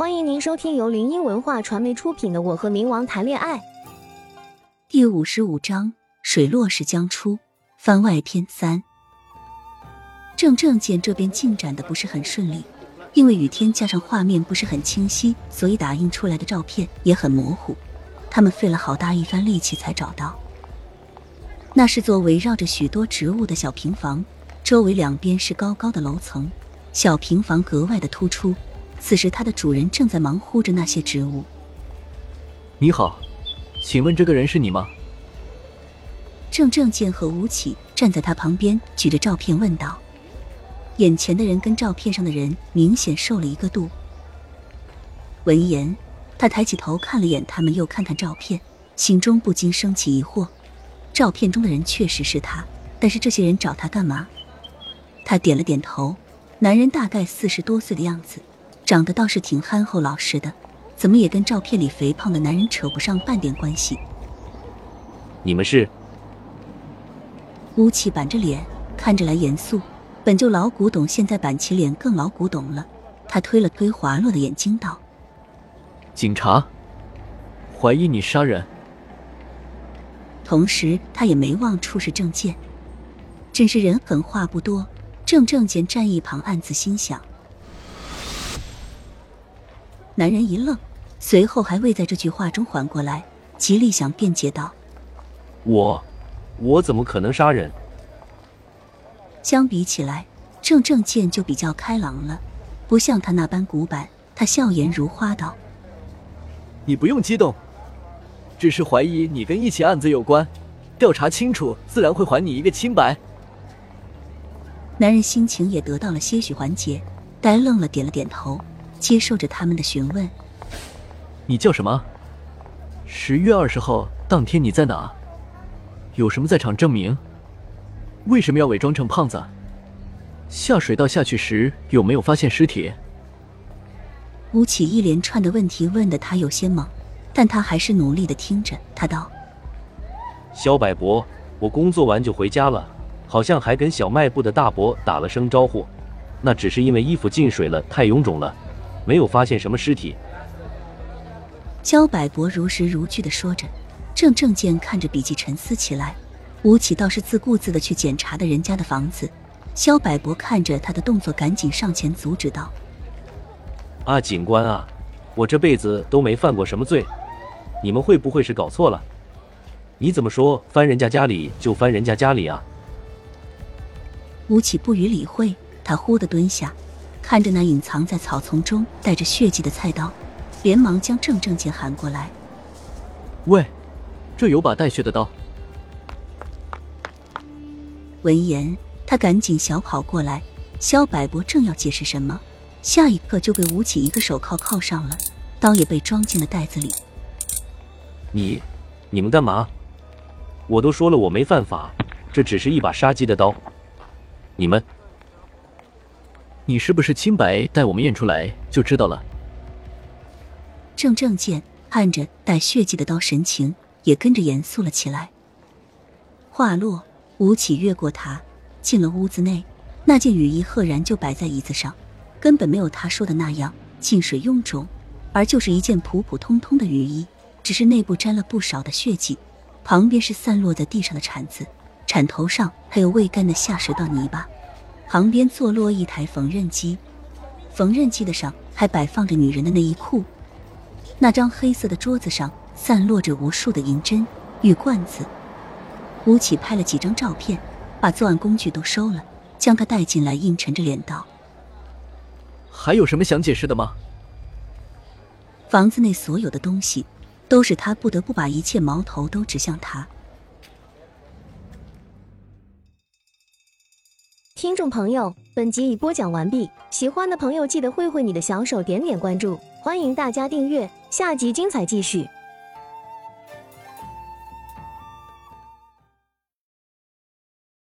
欢迎您收听由林音文化传媒出品的《我和冥王谈恋爱》第五十五章：水落石将出，番外篇三。正正见这边进展的不是很顺利，因为雨天加上画面不是很清晰，所以打印出来的照片也很模糊。他们费了好大一番力气才找到，那是座围绕着许多植物的小平房，周围两边是高高的楼层，小平房格外的突出。此时，它的主人正在忙乎着那些植物。你好，请问这个人是你吗？郑正健和吴起站在他旁边，举着照片问道。眼前的人跟照片上的人明显瘦了一个度。闻言，他抬起头看了眼他们，又看看照片，心中不禁升起疑惑：照片中的人确实是他，但是这些人找他干嘛？他点了点头。男人大概四十多岁的样子。长得倒是挺憨厚老实的，怎么也跟照片里肥胖的男人扯不上半点关系。你们是？吴起板着脸，看着来严肃。本就老古董，现在板起脸更老古董了。他推了推滑落的眼睛，道：“警察，怀疑你杀人。”同时，他也没忘出示证件。真是人狠话不多。郑正见站一旁，暗自心想。男人一愣，随后还未在这句话中缓过来，极力想辩解道：“我，我怎么可能杀人？”相比起来，郑正健就比较开朗了，不像他那般古板。他笑颜如花道：“你不用激动，只是怀疑你跟一起案子有关，调查清楚，自然会还你一个清白。”男人心情也得到了些许缓解，呆愣了，点了点头。接受着他们的询问，你叫什么？十月二十号当天你在哪？有什么在场证明？为什么要伪装成胖子？下水道下去时有没有发现尸体？吴起一连串的问题问得他有些懵，但他还是努力的听着。他道：“肖百伯，我工作完就回家了，好像还跟小卖部的大伯打了声招呼。那只是因为衣服进水了，太臃肿了。”没有发现什么尸体。焦百伯如实如据的说着，郑正健看着笔记沉思起来。吴起倒是自顾自的去检查的人家的房子。肖百伯看着他的动作，赶紧上前阻止道：“啊，警官啊，我这辈子都没犯过什么罪，你们会不会是搞错了？你怎么说翻人家家里就翻人家家里啊？”吴起不予理会，他忽的蹲下。看着那隐藏在草丛中带着血迹的菜刀，连忙将郑正杰喊过来：“喂，这有把带血的刀。”闻言，他赶紧小跑过来。肖百伯正要解释什么，下一刻就被吴起一个手铐铐上了，刀也被装进了袋子里。你，你们干嘛？我都说了我没犯法，这只是一把杀鸡的刀。你们。你是不是清白？待我们验出来就知道了。郑正见看着带血迹的刀，神情也跟着严肃了起来。话落，吴起越过他，进了屋子内。那件雨衣赫然就摆在椅子上，根本没有他说的那样浸水臃肿，而就是一件普普通通的雨衣，只是内部沾了不少的血迹。旁边是散落在地上的铲子，铲头上还有未干的下水道泥巴。旁边坐落一台缝纫机，缝纫机的上还摆放着女人的内衣裤。那张黑色的桌子上散落着无数的银针、玉罐子。吴起拍了几张照片，把作案工具都收了，将他带进来，阴沉着脸道：“还有什么想解释的吗？”房子内所有的东西，都是他不得不把一切矛头都指向他。听众朋友，本集已播讲完毕，喜欢的朋友记得挥挥你的小手，点点关注，欢迎大家订阅，下集精彩继续。